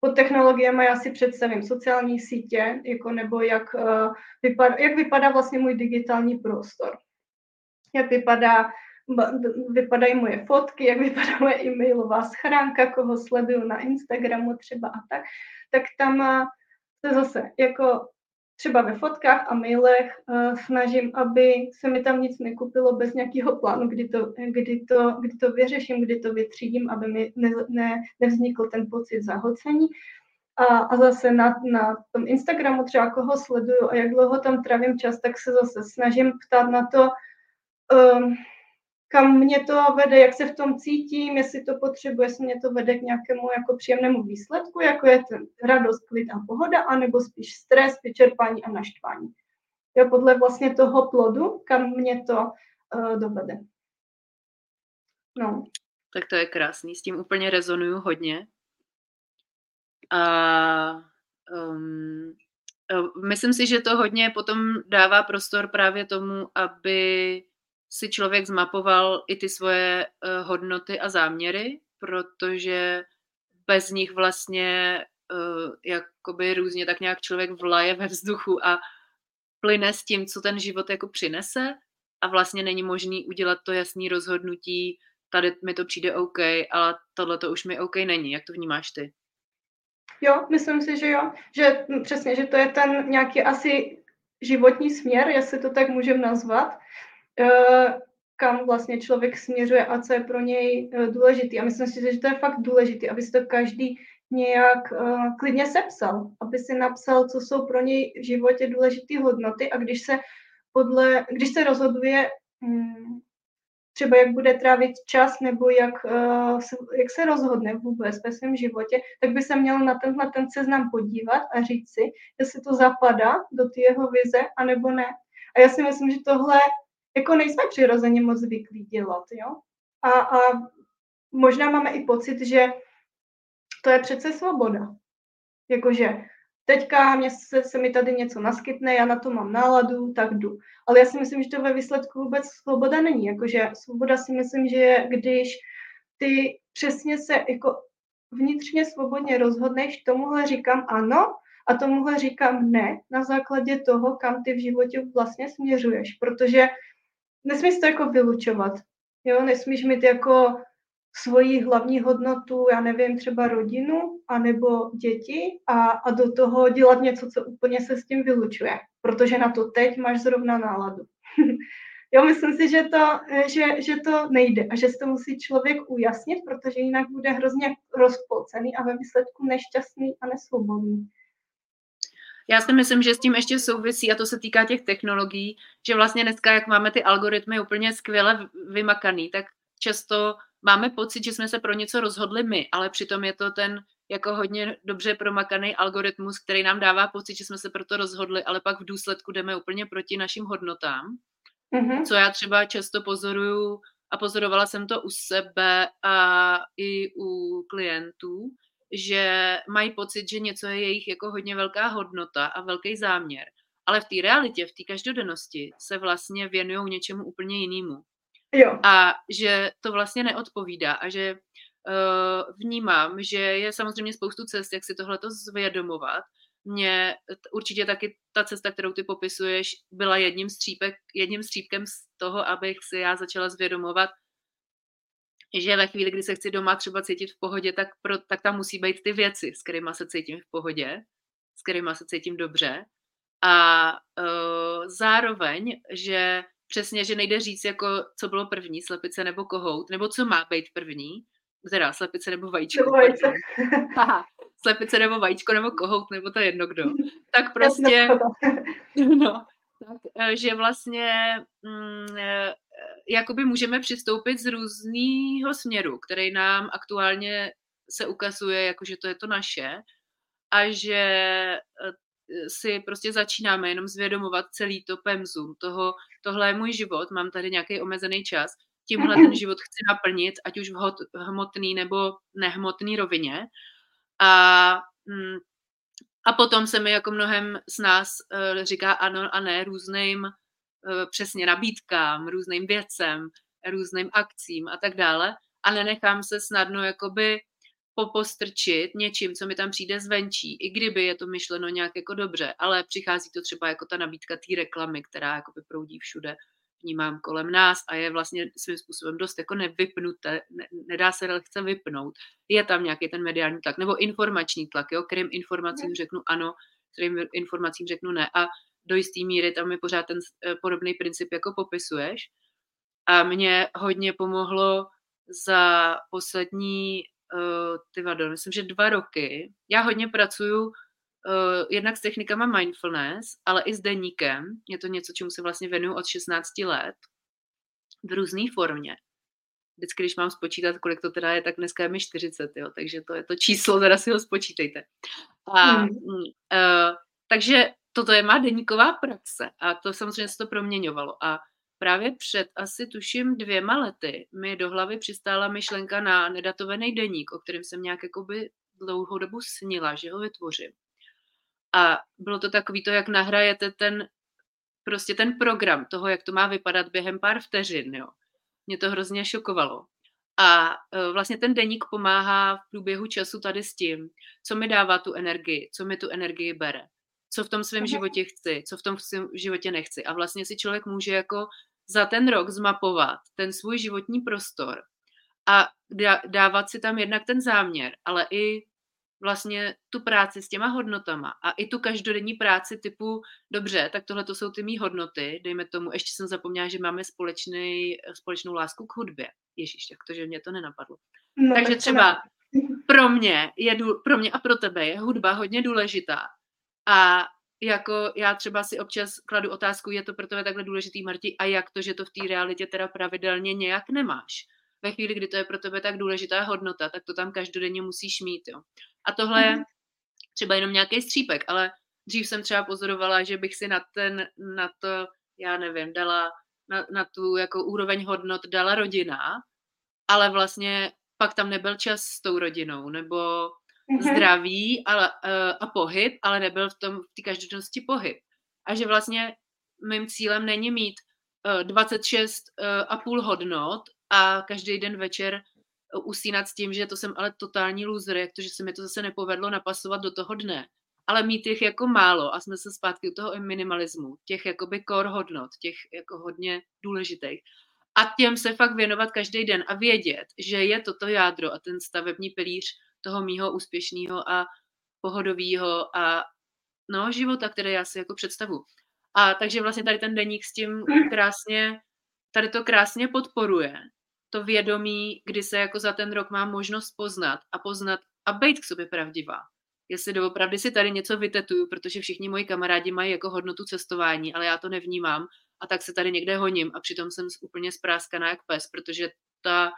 pod technologiemi já si představím sociální sítě, jako nebo jak, uh, vypadá, jak vypadá vlastně můj digitální prostor jak vypadá, vypadají moje fotky, jak vypadá moje e-mailová schránka, koho sleduju na Instagramu třeba a tak, tak tam se zase jako třeba ve fotkách a mailech uh, snažím, aby se mi tam nic nekupilo bez nějakého plánu, kdy to, kdy to, kdy to vyřeším, kdy to vytřídím, aby mi ne, ne, nevznikl ten pocit zahlcení. A, a zase na, na tom Instagramu třeba koho sleduju a jak dlouho tam trávím čas, tak se zase snažím ptát na to, kam mě to vede, jak se v tom cítím, jestli to potřebuje, jestli mě to vede k nějakému jako příjemnému výsledku, jako je ten radost, klid a pohoda, anebo spíš stres, vyčerpání a naštvání. Jo, podle vlastně toho plodu, kam mě to uh, dovede. No. Tak to je krásný, s tím úplně rezonuju hodně. A um, myslím si, že to hodně potom dává prostor právě tomu, aby si člověk zmapoval i ty svoje uh, hodnoty a záměry, protože bez nich vlastně uh, jakoby různě tak nějak člověk vlaje ve vzduchu a plyne s tím, co ten život jako přinese a vlastně není možný udělat to jasný rozhodnutí, tady mi to přijde OK, ale tohle to už mi OK není. Jak to vnímáš ty? Jo, myslím si, že jo. Že přesně, že to je ten nějaký asi životní směr, jestli to tak můžeme nazvat, kam vlastně člověk směřuje a co je pro něj eh, důležitý. A myslím si, že to je fakt důležitý, aby si to každý nějak uh, klidně sepsal, aby si napsal, co jsou pro něj v životě důležité hodnoty a když se podle, když se rozhoduje um, třeba jak bude trávit čas nebo jak, jak se rozhodne vůbec ve svém životě, tak by se měl na tenhle ten seznam podívat a říct si, jestli to zapadá do ty jeho vize, anebo ne. A já si myslím, že tohle jako nejsme přirozeně moc zvyklí dělat, jo. A, a možná máme i pocit, že to je přece svoboda. Jakože teďka mě se, se mi tady něco naskytne, já na to mám náladu, tak jdu. Ale já si myslím, že to ve výsledku vůbec svoboda není. Jakože svoboda si myslím, že je, když ty přesně se jako vnitřně svobodně rozhodneš, tomuhle říkám ano a tomuhle říkám ne, na základě toho, kam ty v životě vlastně směřuješ. Protože nesmíš to jako vylučovat. Jo, nesmíš mít jako svoji hlavní hodnotu, já nevím, třeba rodinu anebo děti a, a do toho dělat něco, co úplně se s tím vylučuje, protože na to teď máš zrovna náladu. jo, myslím si, že to, že, že to nejde a že si to musí člověk ujasnit, protože jinak bude hrozně rozpolcený a ve výsledku nešťastný a nesvobodný. Já si myslím, že s tím ještě souvisí, a to se týká těch technologií, že vlastně dneska, jak máme ty algoritmy úplně skvěle vymakaný, tak často máme pocit, že jsme se pro něco rozhodli my, ale přitom je to ten jako hodně dobře promakaný algoritmus, který nám dává pocit, že jsme se pro to rozhodli, ale pak v důsledku jdeme úplně proti našim hodnotám. Mm-hmm. Co já třeba často pozoruju a pozorovala jsem to u sebe a i u klientů, že mají pocit, že něco je jejich jako hodně velká hodnota a velký záměr. Ale v té realitě, v té každodennosti se vlastně věnují něčemu úplně jinému. Jo. A že to vlastně neodpovídá a že uh, vnímám, že je samozřejmě spoustu cest, jak si tohleto zvědomovat. Mně určitě taky ta cesta, kterou ty popisuješ, byla jedním, střípek, jedním střípkem z toho, abych si já začala zvědomovat, že ve chvíli, kdy se chci doma třeba cítit v pohodě, tak, pro, tak tam musí být ty věci, s kterými se cítím v pohodě, s kterými se cítím dobře. A uh, zároveň, že přesně, že nejde říct, jako co bylo první, slepice nebo kohout, nebo co má být první, teda slepice nebo vajíčko. Nebo vajíčko. Aha, slepice nebo vajíčko nebo kohout, nebo to jedno kdo. Tak prostě, no, tak, eh, že vlastně mm, eh, jakoby můžeme přistoupit z různého směru, který nám aktuálně se ukazuje, jako že to je to naše a že eh, si prostě začínáme jenom zvědomovat celý to pemzum toho, tohle je můj život, mám tady nějaký omezený čas, tímhle ten život chci naplnit, ať už v hmotný nebo nehmotný rovině. A, mm, a potom se mi jako mnohem z nás uh, říká ano a ne různým přesně nabídkám, různým věcem, různým akcím a tak dále. A nenechám se snadno jakoby popostrčit něčím, co mi tam přijde zvenčí, i kdyby je to myšleno nějak jako dobře, ale přichází to třeba jako ta nabídka té reklamy, která jako proudí všude, vnímám kolem nás a je vlastně svým způsobem dost jako nevypnuté, ne, nedá se lehce vypnout. Je tam nějaký ten mediální tlak nebo informační tlak, jo, kterým informacím řeknu ano, kterým informacím řeknu ne a do jisté míry tam je pořád ten eh, podobný princip, jako popisuješ. A mě hodně pomohlo za poslední uh, ty vado, myslím, že dva roky. Já hodně pracuju uh, jednak s technikama mindfulness, ale i s deníkem. Je to něco, čemu se vlastně věnuju od 16 let v různé formě. Vždycky, když mám spočítat, kolik to teda je, tak dneska je mi 40, jo, takže to je to číslo, teda si ho spočítejte. A, hmm. uh, takže toto je má deníková praxe a to samozřejmě se to proměňovalo. A Právě před asi tuším dvěma lety mi do hlavy přistála myšlenka na nedatovaný deník, o kterém jsem nějak jakoby dlouhou dobu snila, že ho vytvořím. A bylo to takový to, jak nahrajete ten, prostě ten program toho, jak to má vypadat během pár vteřin, jo. Mě to hrozně šokovalo. A e, vlastně ten deník pomáhá v průběhu času tady s tím, co mi dává tu energii, co mi tu energii bere, co v tom svém životě chci, co v tom svém životě nechci. A vlastně si člověk může jako za ten rok zmapovat ten svůj životní prostor a dávat si tam jednak ten záměr, ale i vlastně tu práci s těma hodnotama a i tu každodenní práci typu, dobře, tak tohle to jsou ty mý hodnoty, dejme tomu, ještě jsem zapomněla, že máme společný, společnou lásku k hudbě. Ježíš, tak to, že mě to nenapadlo. No, Takže třeba pro mě, je, pro mě a pro tebe je hudba hodně důležitá a jako já třeba si občas kladu otázku, je to pro tebe takhle důležitý, Marti, a jak to, že to v té realitě teda pravidelně nějak nemáš. Ve chvíli, kdy to je pro tebe tak důležitá hodnota, tak to tam každodenně musíš mít. Jo. A tohle je mhm. třeba jenom nějaký střípek, ale dřív jsem třeba pozorovala, že bych si na, ten, na to, já nevím, dala na, na tu jako úroveň hodnot dala rodina, ale vlastně pak tam nebyl čas s tou rodinou, nebo mm-hmm. zdraví a, a, a pohyb, ale nebyl v tom v té každodennosti pohyb. A že vlastně mým cílem není mít uh, 26 uh, a půl hodnot a každý den večer usínat s tím, že to jsem ale totální loser, jak to, že se mi to zase nepovedlo napasovat do toho dne. Ale mít jich jako málo a jsme se zpátky u toho minimalismu, těch jakoby core hodnot, těch jako hodně důležitých. A těm se fakt věnovat každý den a vědět, že je toto jádro a ten stavební pilíř toho mýho úspěšného a pohodového a no, života, které já si jako představu. A takže vlastně tady ten deník s tím krásně, tady to krásně podporuje. To vědomí, kdy se jako za ten rok mám možnost poznat a poznat a být k sobě pravdivá. jestli doopravdy si tady něco vytetuju, protože všichni moji kamarádi mají jako hodnotu cestování, ale já to nevnímám a tak se tady někde honím a přitom jsem úplně spráskaná jak pes, protože ta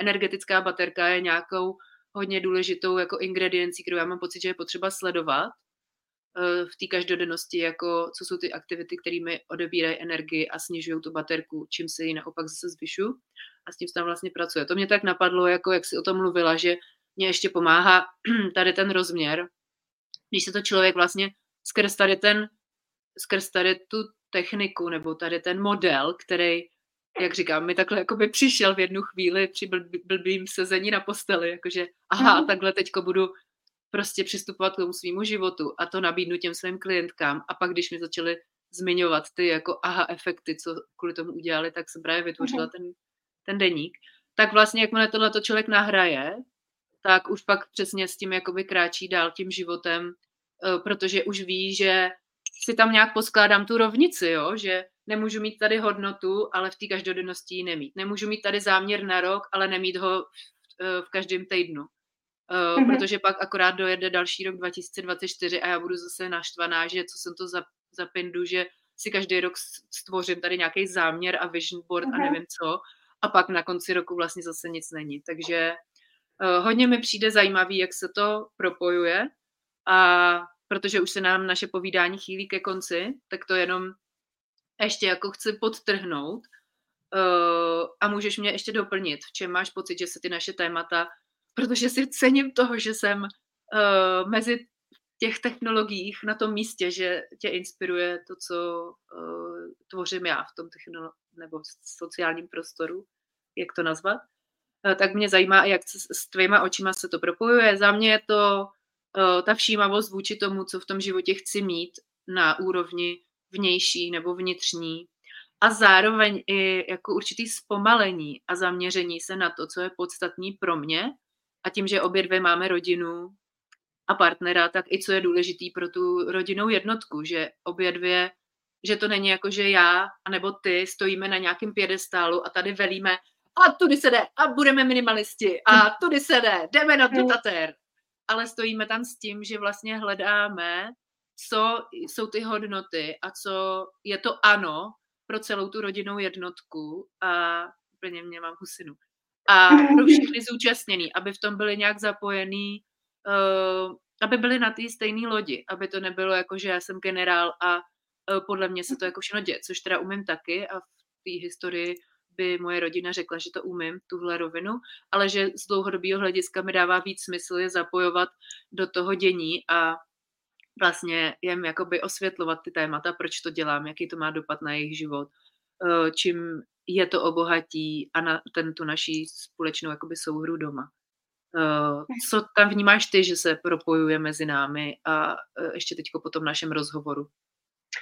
energetická baterka je nějakou hodně důležitou jako ingrediencí, kterou já mám pocit, že je potřeba sledovat eh, v té každodennosti, jako co jsou ty aktivity, kterými odebírají energii a snižují tu baterku, čím se ji naopak zase zvyšu a s tím se tam vlastně pracuje. To mě tak napadlo, jako jak si o tom mluvila, že mě ještě pomáhá tady ten rozměr, když se to člověk vlastně skrz tady ten, skrz tady tu techniku nebo tady ten model, který, jak říkám, mi takhle jako by přišel v jednu chvíli při blbým sezení na posteli, jakože aha, mm. takhle teďko budu prostě přistupovat k tomu svýmu životu a to nabídnu těm svým klientkám a pak, když mi začaly zmiňovat ty jako aha efekty, co kvůli tomu udělali, tak jsem právě vytvořila mm. ten, ten deník. Tak vlastně, jakmile tohle to člověk nahraje, tak už pak přesně s tím jakoby kráčí dál tím životem, eh, protože už ví, že si tam nějak poskládám tu rovnici, jo? že nemůžu mít tady hodnotu, ale v té každodennosti ji nemít. Nemůžu mít tady záměr na rok, ale nemít ho v, eh, v každém týdnu. Uh, mm-hmm. Protože pak akorát dojede další rok 2024 a já budu zase naštvaná, že co jsem to za, za pindu, že si každý rok stvořím tady nějaký záměr a vision board mm-hmm. a nevím co a pak na konci roku vlastně zase nic není. Takže uh, hodně mi přijde zajímavý, jak se to propojuje a protože už se nám naše povídání chýlí ke konci, tak to jenom ještě jako chci podtrhnout uh, a můžeš mě ještě doplnit, v čem máš pocit, že se ty naše témata, protože si cením toho, že jsem uh, mezi těch technologiích na tom místě, že tě inspiruje to, co uh, tvořím já v tom technolo- nebo sociálním prostoru, jak to nazvat, tak mě zajímá, jak s tvýma očima se to propojuje. Za mě je to ta všímavost vůči tomu, co v tom životě chci mít na úrovni vnější nebo vnitřní a zároveň i jako určitý zpomalení a zaměření se na to, co je podstatný pro mě a tím, že obě dvě máme rodinu a partnera, tak i co je důležitý pro tu rodinnou jednotku, že obě dvě, že to není jako, že já anebo ty stojíme na nějakém pědestálu a tady velíme a tudy se jde a budeme minimalisti a tudy se jde, jdeme na tu tater. Ale stojíme tam s tím, že vlastně hledáme co jsou ty hodnoty a co je to ano pro celou tu rodinnou jednotku a úplně mě mám husinu. A pro všechny zúčastněný, aby v tom byli nějak zapojený, uh, aby byli na té stejné lodi, aby to nebylo jako, že já jsem generál a uh, podle mě se to jako všechno děje, což teda umím taky a v té historii by moje rodina řekla, že to umím, tuhle rovinu, ale že z dlouhodobého hlediska mi dává víc smysl je zapojovat do toho dění a vlastně jen jakoby osvětlovat ty témata, proč to dělám, jaký to má dopad na jejich život, eh, čím je to obohatí a na ten, tu naší společnou jakoby souhru doma. Eh, co tam vnímáš ty, že se propojuje mezi námi a eh, ještě teďko po tom našem rozhovoru?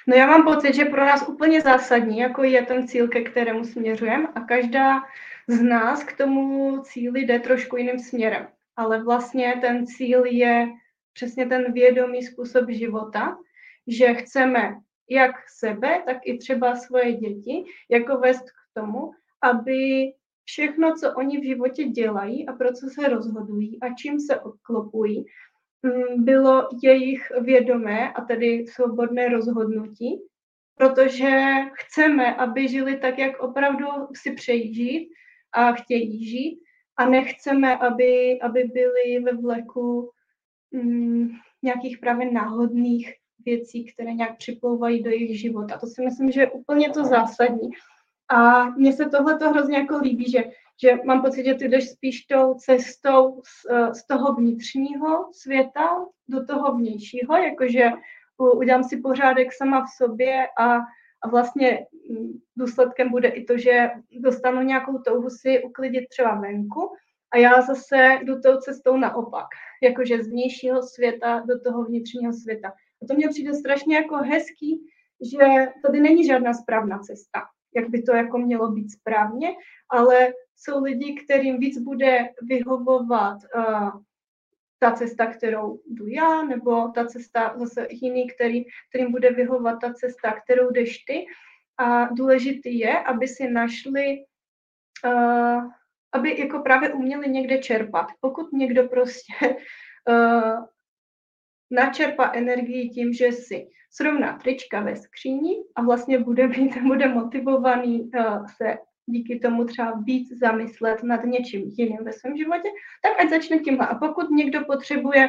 No já mám pocit, že pro nás úplně zásadní, jako je ten cíl, ke kterému směřujeme a každá z nás k tomu cíli jde trošku jiným směrem. Ale vlastně ten cíl je přesně ten vědomý způsob života, že chceme jak sebe, tak i třeba svoje děti, jako vést k tomu, aby všechno, co oni v životě dělají a pro co se rozhodují a čím se odklopují, mm, bylo jejich vědomé a tedy svobodné rozhodnutí, protože chceme, aby žili tak, jak opravdu si přejí žít a chtějí žít a nechceme, aby, aby byli ve vleku mm, nějakých právě náhodných věcí, které nějak připlouvají do jejich života. To si myslím, že je úplně to zásadní. A mně se tohle to hrozně jako líbí, že, že mám pocit, že ty jdeš spíš tou cestou z, z toho vnitřního světa do toho vnějšího, jakože udělám si pořádek sama v sobě a, a vlastně mm, důsledkem bude i to, že dostanu nějakou touhu si uklidit třeba venku a já zase jdu tou cestou naopak, jakože z vnějšího světa do toho vnitřního světa. A to mně přijde strašně jako hezký, že tady není žádná správná cesta, jak by to jako mělo být správně, ale jsou lidi, kterým víc bude vyhovovat uh, ta cesta, kterou jdu já, nebo ta cesta zase jiný, který, kterým bude vyhovovat ta cesta, kterou jdeš ty. A důležitý je, aby si našli uh, aby jako právě uměli někde čerpat. Pokud někdo prostě uh, načerpá energii tím, že si srovná trička ve skříni a vlastně bude, být, bude motivovaný uh, se díky tomu třeba víc zamyslet nad něčím jiným ve svém životě, tak ať začne tímhle. A pokud někdo potřebuje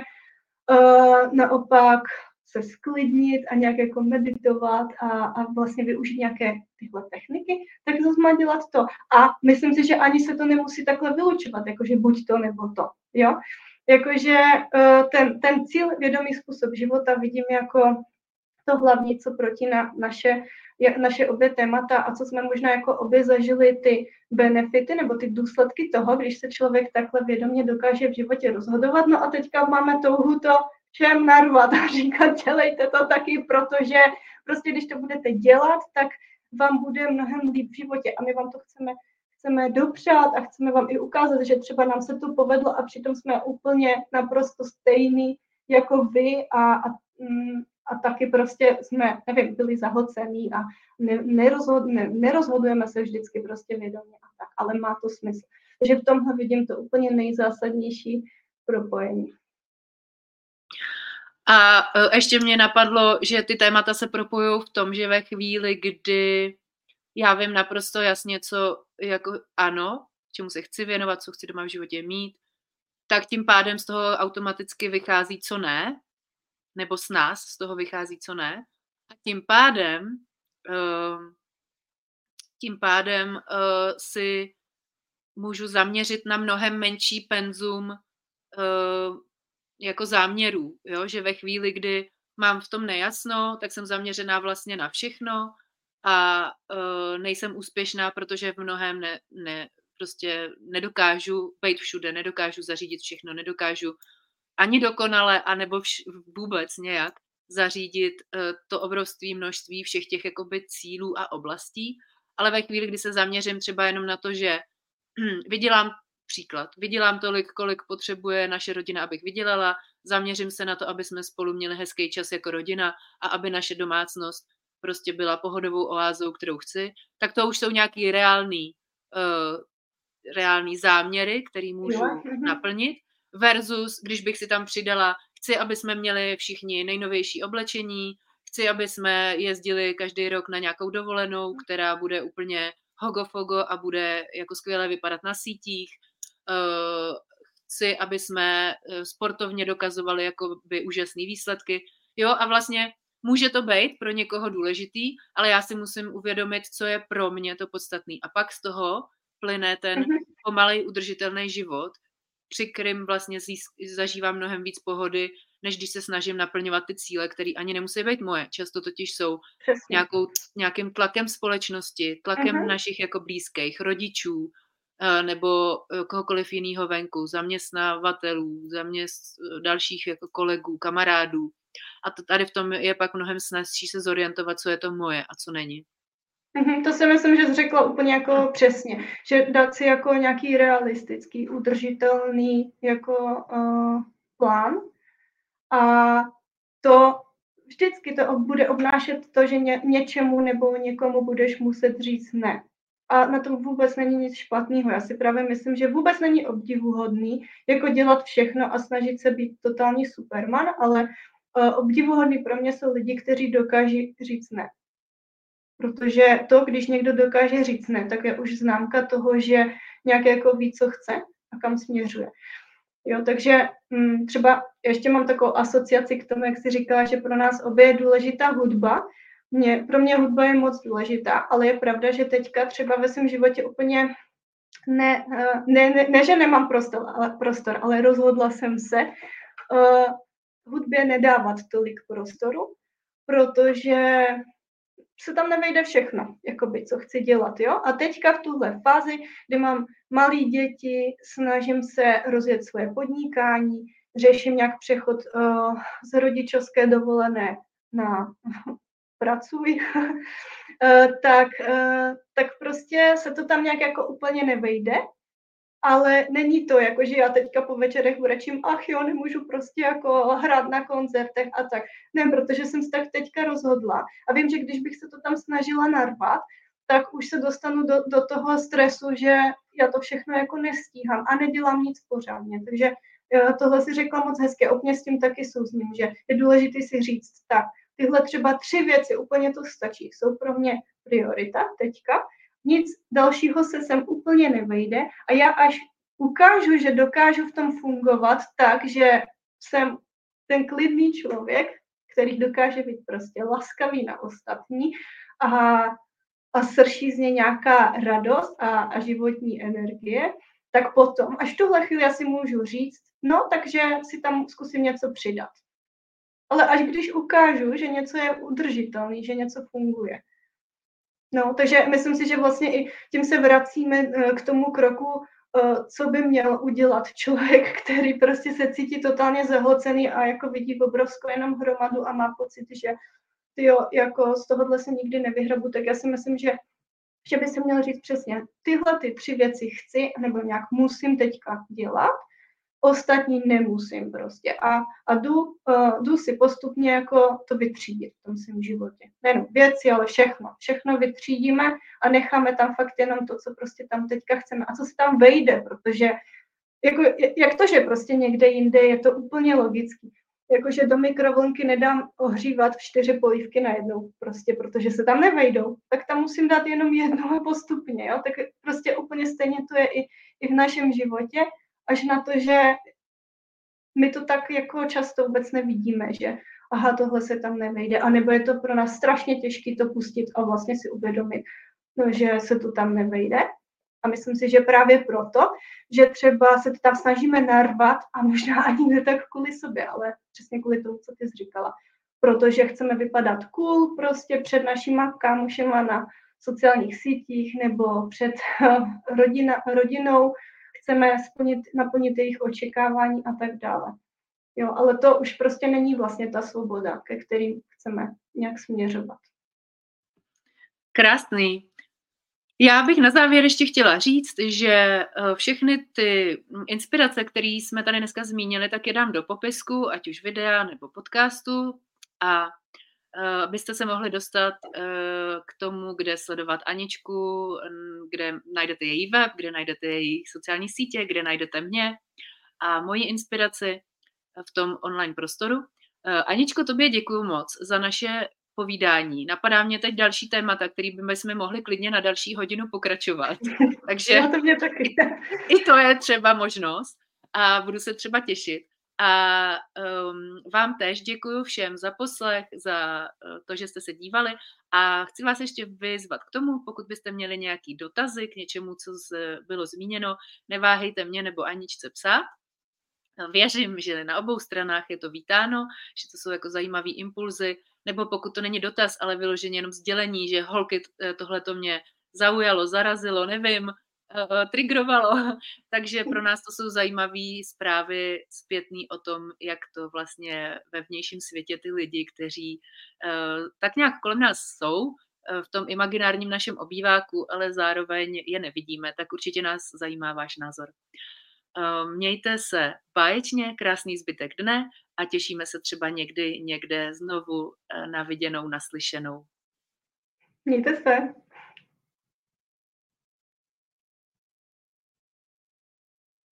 uh, naopak se sklidnit a nějak jako meditovat a, a vlastně využít nějaké tyhle techniky, tak zase má dělat to. A myslím si, že ani se to nemusí takhle vylučovat, jakože buď to nebo to, jo. Jakože uh, ten, ten cíl vědomý způsob života vidím jako to hlavní, co proti na naše, naše obě témata a co jsme možná jako obě zažili ty benefity nebo ty důsledky toho, když se člověk takhle vědomě dokáže v životě rozhodovat. No a teďka máme touhu to všem narvat a říkat, dělejte to taky, protože prostě když to budete dělat, tak vám bude mnohem líp v životě a my vám to chceme, chceme dopřát a chceme vám i ukázat, že třeba nám se to povedlo a přitom jsme úplně naprosto stejný jako vy a, a, mm, a taky prostě jsme, nevím, byli zahlcení a ne, nerozhod, ne, nerozhodujeme se vždycky prostě vědomě a tak, ale má to smysl. Takže v tomhle vidím to úplně nejzásadnější propojení. A e, ještě mě napadlo, že ty témata se propojují v tom, že ve chvíli, kdy já vím naprosto jasně, co jako ano, čemu se chci věnovat, co chci doma v životě mít, tak tím pádem z toho automaticky vychází, co ne, nebo s nás z toho vychází, co ne. A tím pádem, uh, tím pádem uh, si můžu zaměřit na mnohem menší penzum jako záměrů, jo? že ve chvíli, kdy mám v tom nejasno, tak jsem zaměřená vlastně na všechno a uh, nejsem úspěšná, protože v mnohem ne, ne, prostě nedokážu být všude, nedokážu zařídit všechno, nedokážu ani dokonale, anebo vš- vůbec nějak zařídit uh, to obrovství množství všech těch jakoby cílů a oblastí, ale ve chvíli, kdy se zaměřím třeba jenom na to, že vydělám příklad. Vydělám tolik, kolik potřebuje naše rodina, abych vydělala, zaměřím se na to, aby jsme spolu měli hezký čas jako rodina a aby naše domácnost prostě byla pohodovou oázou, kterou chci, tak to už jsou nějaký reální, uh, reální záměry, který můžu mhm. naplnit, versus když bych si tam přidala, chci, aby jsme měli všichni nejnovější oblečení, chci, aby jsme jezdili každý rok na nějakou dovolenou, která bude úplně hogofogo a bude jako skvěle vypadat na sítích, Eh, chci, aby jsme eh, sportovně dokazovali jako by úžasné výsledky. Jo, a vlastně může to být pro někoho důležitý, ale já si musím uvědomit, co je pro mě to podstatný. A pak z toho plyne ten mm-hmm. pomalej udržitelný život, při kterým vlastně zažívám mnohem víc pohody, než když se snažím naplňovat ty cíle, které ani nemusí být moje. Často totiž jsou nějakou, nějakým tlakem společnosti, tlakem uh-huh. našich jako blízkých, rodičů, Eh, nebo eh, kohokoliv jiného venku, zaměstnavatelů, zaměst, dalších jako kolegů, kamarádů. A to tady v tom je pak mnohem snazší se zorientovat, co je to moje a co není. Mhm, to si myslím, že jsi řekla úplně jako přesně, že dát si jako nějaký realistický, udržitelný jako uh, plán a to vždycky to bude obnášet to, že ně, něčemu nebo někomu budeš muset říct ne. A na tom vůbec není nic špatného. Já si právě myslím, že vůbec není obdivuhodný jako dělat všechno a snažit se být totální superman, ale uh, obdivuhodný pro mě jsou lidi, kteří dokáží říct ne. Protože to, když někdo dokáže říct ne, tak je už známka toho, že nějak jako ví, co chce a kam směřuje. Jo, takže hm, třeba ještě mám takovou asociaci k tomu, jak si říkala, že pro nás obě je důležitá hudba, mě, pro mě hudba je moc důležitá, ale je pravda, že teďka třeba ve svém životě úplně ne, eh, ne, ne, ne že nemám prostor ale, prostor, ale rozhodla jsem se uh, hudbě nedávat tolik prostoru, protože se tam nevejde všechno, jakoby, co chci dělat, jo? A teďka v tuhle fázi, kdy mám malé děti, snažím se rozjet svoje podnikání, řeším nějak přechod uh, z rodičovské dovolené na pracuj, eh, tak, eh, tak prostě se to tam nějak jako úplně nevejde, ale není to jako, že já teďka po večerech urečím, ach jo, nemůžu prostě jako hrát na koncertech a tak. Ne, protože jsem se tak teďka rozhodla a vím, že když bych se to tam snažila narvat, tak už se dostanu do, do toho stresu, že já to všechno jako nestíhám a nedělám nic pořádně. Takže tohle si řekla moc hezky, úplně s tím taky souzním, že je důležité si říct tak, tyhle třeba tři věci, úplně to stačí, jsou pro mě priorita teďka, nic dalšího se sem úplně nevejde a já až ukážu, že dokážu v tom fungovat tak, že jsem ten klidný člověk, který dokáže být prostě laskavý na ostatní a, a srší z něj nějaká radost a, a životní energie, tak potom, až v tuhle chvíli já si můžu říct, no, takže si tam zkusím něco přidat. Ale až když ukážu, že něco je udržitelný, že něco funguje. No, takže myslím si, že vlastně i tím se vracíme eh, k tomu kroku, eh, co by měl udělat člověk, který prostě se cítí totálně zahlcený a jako vidí obrovskou jenom hromadu a má pocit, že jo, jako z tohohle se nikdy nevyhrabu, tak já si myslím, že že by se měl říct přesně, tyhle ty tři věci chci nebo nějak musím teďka dělat, ostatní nemusím prostě. A, a jdu, uh, jdu si postupně jako to vytřídit v tom svém životě. Nejenom věci, ale všechno. Všechno vytřídíme a necháme tam fakt jenom to, co prostě tam teďka chceme a co se tam vejde, protože jako, jak to, že prostě někde jinde je to úplně logický jakože do mikrovlnky nedám ohřívat čtyři polívky najednou, prostě, protože se tam nevejdou, tak tam musím dát jenom jednu postupně, jo? tak prostě úplně stejně to je i, i v našem životě, až na to, že my to tak jako často vůbec nevidíme, že aha, tohle se tam nevejde, anebo je to pro nás strašně těžké to pustit a vlastně si uvědomit, no, že se to tam nevejde. A myslím si, že právě proto, že třeba se to tam snažíme narvat a možná ani ne tak kvůli sobě, ale přesně kvůli tomu, co ty jsi říkala. Protože chceme vypadat cool prostě před našima kámošema na sociálních sítích nebo před rodina, rodinou, chceme splnit, naplnit jejich očekávání a tak dále. Jo, ale to už prostě není vlastně ta svoboda, ke kterým chceme nějak směřovat. Krásný. Já bych na závěr ještě chtěla říct, že eh, všechny ty inspirace, které jsme tady dneska zmínili, tak je dám do popisku, ať už videa nebo podcastu a eh, byste se mohli dostat eh, k tomu, kde sledovat Aničku, kde najdete její web, kde najdete její sociální sítě, kde najdete mě a moji inspiraci v tom online prostoru. Aničko, tobě děkuji moc za naše povídání. Napadá mě teď další témata, který by jsme mohli klidně na další hodinu pokračovat. Takže to mě taky. I, to je třeba možnost a budu se třeba těšit. A um, vám tež děkuji všem za poslech, za uh, to, že jste se dívali a chci vás ještě vyzvat k tomu, pokud byste měli nějaký dotazy k něčemu, co z, bylo zmíněno, neváhejte mě nebo Aničce psát. Věřím, že na obou stranách je to vítáno, že to jsou jako zajímavé impulzy, nebo pokud to není dotaz, ale vyloženě jenom sdělení, že holky, eh, tohle to mě zaujalo, zarazilo, nevím, trigrovalo. Takže pro nás to jsou zajímavé zprávy zpětný o tom, jak to vlastně ve vnějším světě ty lidi, kteří uh, tak nějak kolem nás jsou, v tom imaginárním našem obýváku, ale zároveň je nevidíme, tak určitě nás zajímá váš názor. Mějte se báječně, krásný zbytek dne a těšíme se třeba někdy někde znovu eh, na viděnou, naslyšenou. Mějte se.